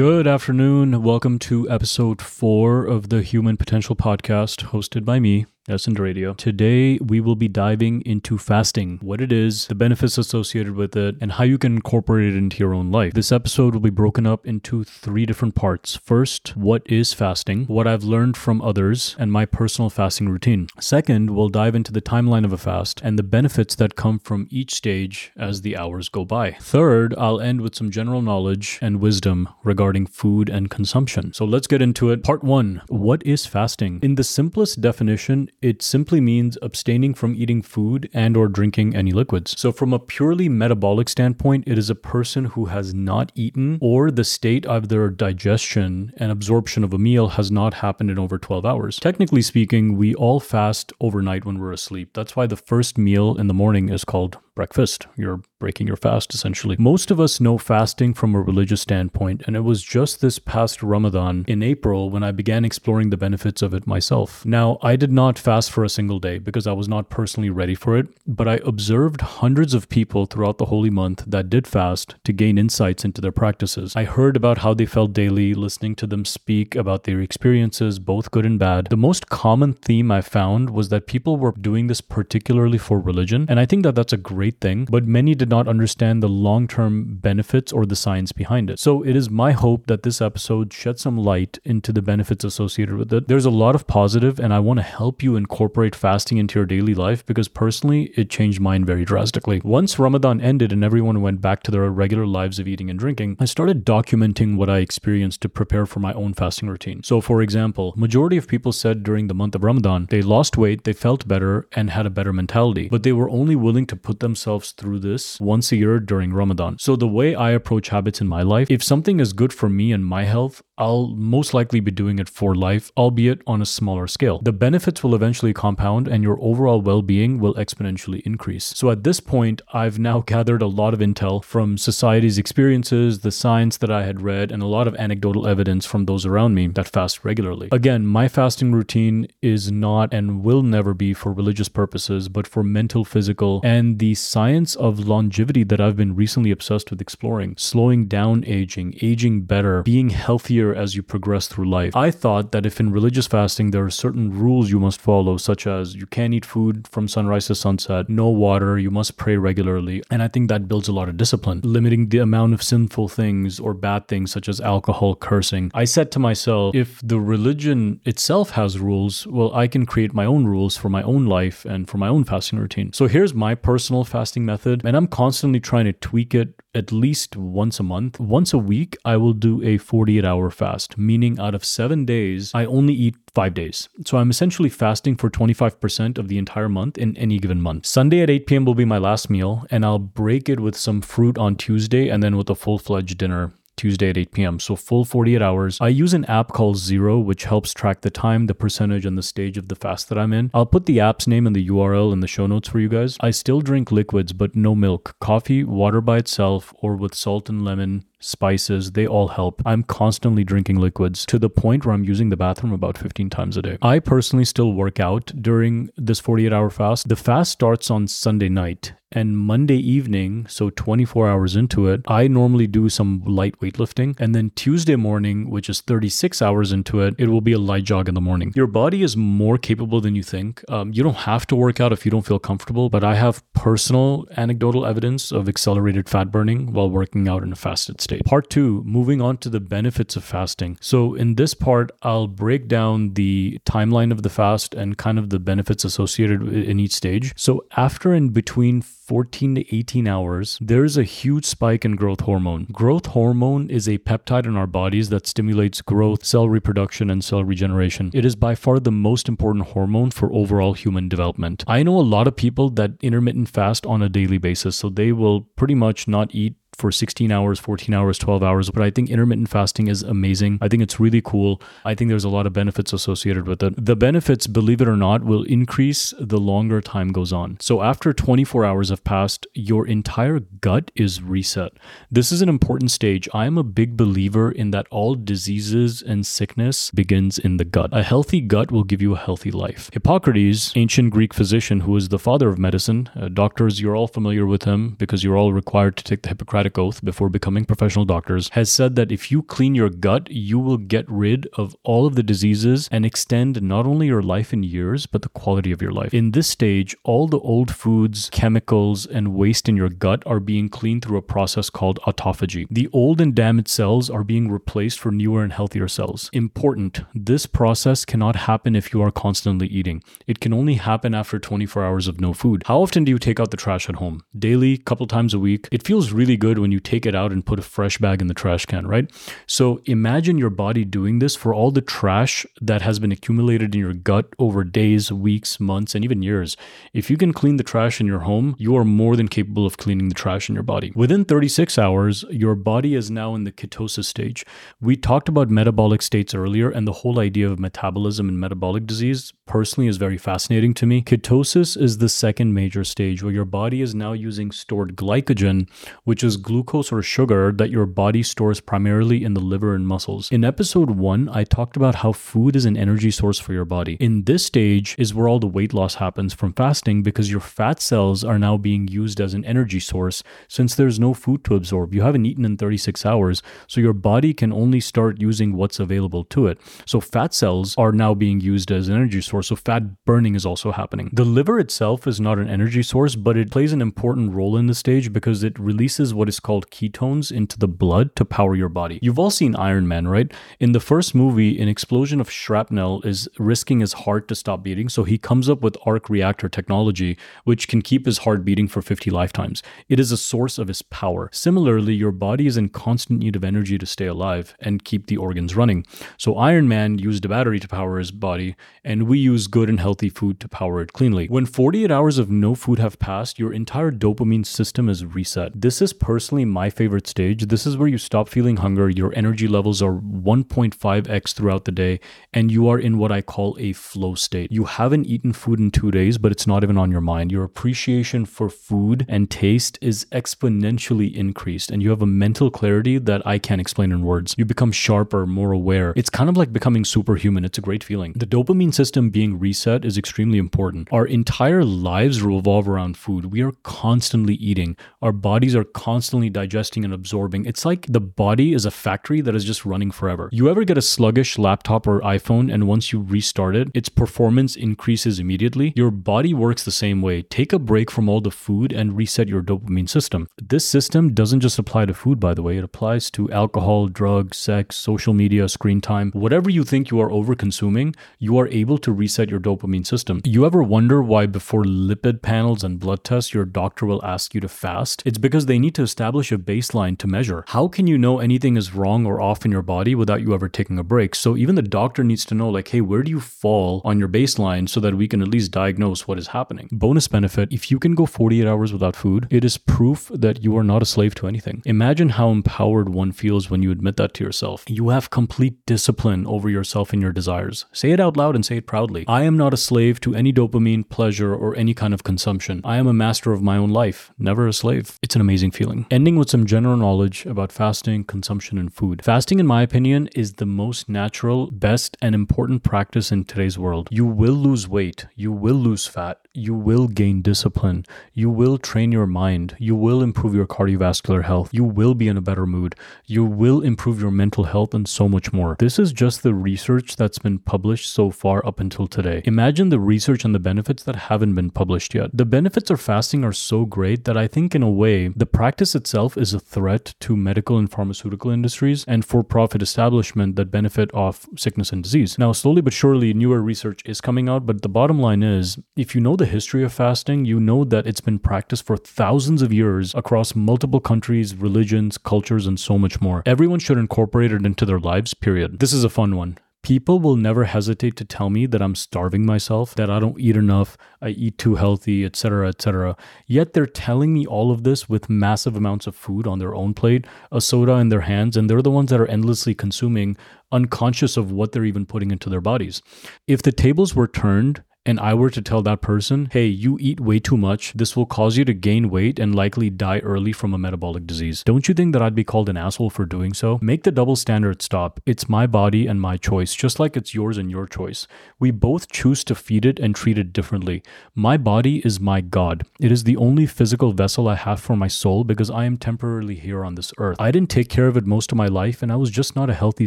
Good afternoon. Welcome to episode four of the Human Potential Podcast, hosted by me, Essend Radio. Today, we will be diving into fasting, what it is, the benefits associated with it, and how you can incorporate it into your own life. This episode will be broken up into three different parts. First, what is fasting, what I've learned from others, and my personal fasting routine. Second, we'll dive into the timeline of a fast and the benefits that come from each stage as the hours go by. Third, I'll end with some general knowledge and wisdom regarding food and consumption. So let's get into it. Part one What is fasting? In the simplest definition, it simply means abstaining from eating food and or drinking any liquids. So from a purely metabolic standpoint, it is a person who has not eaten or the state of their digestion and absorption of a meal has not happened in over 12 hours. Technically speaking, we all fast overnight when we're asleep. That's why the first meal in the morning is called breakfast. You're breaking your fast essentially. Most of us know fasting from a religious standpoint, and it was just this past Ramadan in April when I began exploring the benefits of it myself. Now, I did not fast for a single day because I was not personally ready for it, but I observed hundreds of people throughout the holy month that did fast to gain insights into their practices. I heard about how they felt daily, listening to them speak about their experiences, both good and bad. The most common theme I found was that people were doing this particularly for religion, and I think that that's a great thing, but many did not understand the long term benefits or the science behind it. So it is my hope that this episode sheds some light into the benefits associated with it. There's a lot of positive, and I want to help you incorporate fasting into your daily life because personally, it changed mine very drastically. Once Ramadan ended and everyone went back to their regular lives of eating and drinking, I started documenting what I experienced to prepare for my own fasting routine. So, for example, majority of people said during the month of Ramadan they lost weight, they felt better, and had a better mentality, but they were only willing to put themselves through this once a year during Ramadan. So, the way I approach habits in my life, if something is good for me and my health, I'll most likely be doing it for life, albeit on a smaller scale. The benefits will eventually compound and your overall well being will exponentially increase. So at this point, I've now gathered a lot of intel from society's experiences, the science that I had read, and a lot of anecdotal evidence from those around me that fast regularly. Again, my fasting routine is not and will never be for religious purposes, but for mental, physical, and the science of longevity that I've been recently obsessed with exploring. Slowing down aging, aging better, being healthier as you progress through life. I thought that if in religious fasting there are certain rules you must follow, such as you can't eat food from sunrise to sunset, no water, you must pray regularly. And I think that builds a lot of discipline, limiting the amount of sinful things or bad things such as alcohol, cursing. I said to myself, if the religion itself has rules, well, I can create my own rules for my own life and for my own fasting routine. So here's my personal fasting method, and I'm constantly trying to tweak it at least once a month. Once a week, I will do a 48 hour fast, meaning out of seven days, I only eat five days. So I'm essentially fasting for 25% of the entire month in any given month. Sunday at 8 p.m. will be my last meal, and I'll break it with some fruit on Tuesday and then with a full fledged dinner Tuesday at 8 p.m. So full 48 hours. I use an app called Zero, which helps track the time, the percentage, and the stage of the fast that I'm in. I'll put the app's name and the URL in the show notes for you guys. I still drink liquids, but no milk. Coffee, water by itself, or with salt and lemon, spices, they all help. I'm constantly drinking liquids to the point where I'm using the bathroom about 15 times a day. I personally still work out during this 48 hour fast. The fast starts on Sunday night and Monday evening, so 24 hours into it, I normally do some light weightlifting. And then Tuesday morning, which is 36 hours into it, it will be a light jog in the morning. Your body is more capable than you think. Um, you don't have to work out if you don't feel comfortable, but I have personal anecdotal evidence of accelerated fat burning while working out in a fasted state. Part two, moving on to the benefits of fasting. So in this part, I'll break down the timeline of the fast and kind of the benefits associated in each stage. So after and between 14 to 18 hours, there's a huge spike in growth hormone. Growth hormone is a peptide in our bodies that stimulates growth, cell reproduction, and cell regeneration. It is by far the most important hormone for overall human development. I know a lot of people that intermittent fast on a daily basis, so they will pretty much not eat for 16 hours, 14 hours, 12 hours. But I think intermittent fasting is amazing. I think it's really cool. I think there's a lot of benefits associated with it. The benefits, believe it or not, will increase the longer time goes on. So after 24 hours have passed, your entire gut is reset. This is an important stage. I am a big believer in that all diseases and sickness begins in the gut. A healthy gut will give you a healthy life. Hippocrates, ancient Greek physician who is the father of medicine, uh, doctors, you're all familiar with him because you're all required to take the Hippocratic Hippocratic Oath before becoming professional doctors, has said that if you clean your gut, you will get rid of all of the diseases and extend not only your life in years, but the quality of your life. In this stage, all the old foods, chemicals, and waste in your gut are being cleaned through a process called autophagy. The old and damaged cells are being replaced for newer and healthier cells. Important, this process cannot happen if you are constantly eating. It can only happen after 24 hours of no food. How often do you take out the trash at home? Daily, couple times a week. It feels really good when you take it out and put a fresh bag in the trash can, right? So imagine your body doing this for all the trash that has been accumulated in your gut over days, weeks, months, and even years. If you can clean the trash in your home, you are more than capable of cleaning the trash in your body. Within 36 hours, your body is now in the ketosis stage. We talked about metabolic states earlier, and the whole idea of metabolism and metabolic disease personally is very fascinating to me. Ketosis is the second major stage where your body is now using stored glycogen, which is glucose or sugar that your body stores primarily in the liver and muscles. In episode one, I talked about how food is an energy source for your body. In this stage is where all the weight loss happens from fasting because your fat cells are now being used as an energy source since there's no food to absorb. You haven't eaten in 36 hours, so your body can only start using what's available to it. So fat cells are now being used as an energy source, so fat burning is also happening. The liver itself is not an energy source, but it plays an important role in this stage because it releases what is called ketones into the blood to power your body. You've all seen Iron Man, right? In the first movie, an explosion of shrapnel is risking his heart to stop beating, so he comes up with arc reactor technology, which can keep his heart beating for 50 lifetimes. It is a source of his power. Similarly, your body is in constant need of energy to stay alive and keep the organs running. So Iron Man used a battery to power his body, and we use good and healthy food to power it cleanly. When 48 hours of no food have passed, your entire dopamine system is reset. This is personally my favorite stage. This is where you stop feeling hunger, your energy levels are 1.5x throughout the day, and you are in what I call a flow state. You haven't eaten food in two days, but it's not even on your mind. Your appreciation for food and taste is exponentially increased, and you have a mental clarity that I can't explain in words. You become sharper, more aware. It's kind of like becoming superhuman. It's a great feeling. The dopamine system being reset is extremely important. Our entire lives revolve around food. We are constantly eating. Our bodies are constantly digesting and absorbing. It's like the body is a factory that is just running forever. You ever get a sluggish laptop or iPhone and once you restart it, its performance increases immediately? Your body works the same way. Take a break from all the food and reset your dopamine system. This system doesn't just apply to food, by the way, it applies to alcohol, drugs, sex, social media, screen time. Whatever you think you are over consuming, you are able to reset your dopamine system. You ever wonder why before lipid panels and blood tests, your doctor will ask you to fast? It's because they need to establish a baseline to measure. How can you know anything is wrong or off in your body without you ever taking a break? So even the doctor needs to know, like, hey, where do you fall on your baseline so that we can at least diagnose what is happening? Bonus benefit if you can go 48 hours without food, it is proof that you are not a slave to anything. Imagine how empowered one feels when you admit that to yourself. You have complete discipline over yourself and your desires. Say it out loud and say it proudly. I am not a slave to any dopamine, pleasure, or any kind of consumption. I am a master of my own life, never a slave. It's an amazing feeling. Ending with some general knowledge about fasting, consumption, and food. Fasting, in my opinion, is the most natural, best, and important practice in today's world. You will lose weight, you will lose fat, you will gain discipline, you will train your mind, you will improve your cardiovascular health, you will be in a better mood, you will improve your mental health, and so much more. This is just the research that's been published so far up until today. Imagine the research and the benefits that haven't been published yet. The benefits of fasting are so great that I think, in a way, the practice itself is a threat to medical and pharmaceutical industries and for profit establishment that benefit off sickness and disease. Now, slowly but surely, newer research is coming out, but the bottom line is if you know the history of fasting, you know that it's been practiced for thousands of years across multiple countries, religions, cultures, and so much more. Everyone should incorporate it into their lives, period. This is a fun one. People will never hesitate to tell me that I'm starving myself, that I don't eat enough, I eat too healthy, etc., etc. Yet they're telling me all of this with massive amounts of food on their own plate, a soda in their hands, and they're the ones that are endlessly consuming, unconscious of what they're even putting into their bodies. If the tables were turned and I were to tell that person, hey, you eat way too much, this will cause you to gain weight and likely die early from a metabolic disease. Don't you think that I'd be called an asshole for doing so? Make the double standard stop. It's my body and my choice, just like it's yours and your choice. We both choose to feed it and treat it differently. My body is my God. It is the only physical vessel I have for my soul because I am temporarily here on this earth. I didn't take care of it most of my life and I was just not a healthy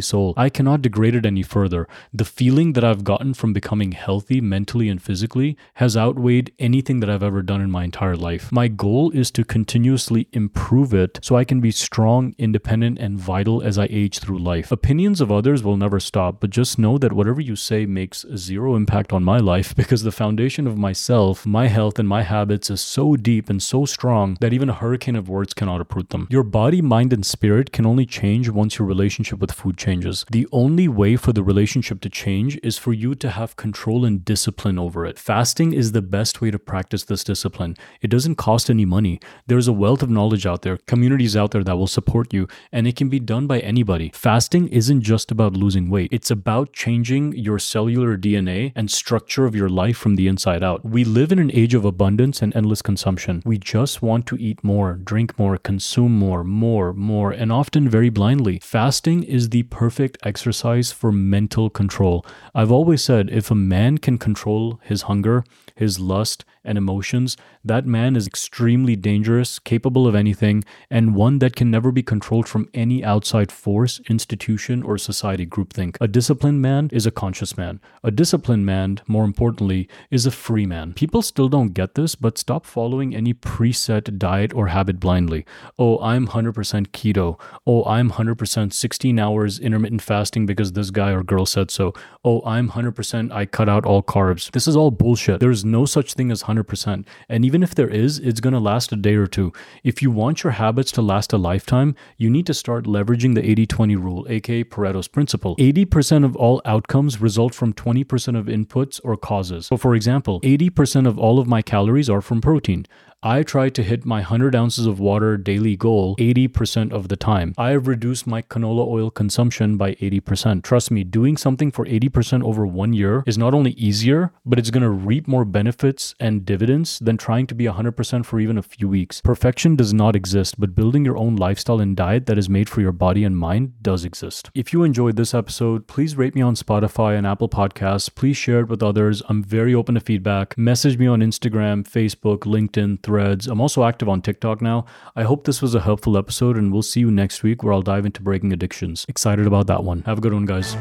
soul. I cannot degrade it any further. The feeling that I've gotten from becoming healthy mentally and physically has outweighed anything that I've ever done in my entire life. My goal is to continuously improve it so I can be strong, independent, and vital as I age through life. Opinions of others will never stop, but just know that whatever you say makes zero impact on my life because the foundation of myself, my health, and my habits is so deep and so strong that even a hurricane of words cannot uproot them. Your body, mind, and spirit can only change once your relationship with food changes. The only way for the relationship to change is for you to have control and discipline over it. Fasting is the best way to practice this discipline. It doesn't cost any money. There's a wealth of knowledge out there, communities out there that will support you, and it can be done by anybody. Fasting isn't just about losing weight, it's about changing your cellular DNA and structure of your life from the inside out. We live in an age of abundance and endless consumption. We just want to eat more, drink more, consume more, more, more, and often very blindly. Fasting is the perfect exercise for mental control. I've always said if a man can control his hunger, his lust, and emotions, that man is extremely dangerous, capable of anything, and one that can never be controlled from any outside force, institution, or society groupthink. A disciplined man is a conscious man. A disciplined man, more importantly, is a free man. People still don't get this, but stop following any preset diet or habit blindly. Oh, I'm 100% keto. Oh, I'm 100% 16 hours intermittent fasting because this guy or girl said so. Oh, I'm 100% I cut out all carbs. This is all bullshit. No such thing as 100%. And even if there is, it's going to last a day or two. If you want your habits to last a lifetime, you need to start leveraging the 80 20 rule, aka Pareto's principle. 80% of all outcomes result from 20% of inputs or causes. So, for example, 80% of all of my calories are from protein. I try to hit my 100 ounces of water daily goal 80% of the time. I have reduced my canola oil consumption by 80%. Trust me, doing something for 80% over one year is not only easier, but it's going to reap more benefits and dividends than trying to be 100% for even a few weeks. Perfection does not exist, but building your own lifestyle and diet that is made for your body and mind does exist. If you enjoyed this episode, please rate me on Spotify and Apple Podcasts. Please share it with others. I'm very open to feedback. Message me on Instagram, Facebook, LinkedIn, threads. I'm also active on TikTok now. I hope this was a helpful episode, and we'll see you next week where I'll dive into breaking addictions. Excited about that one. Have a good one, guys.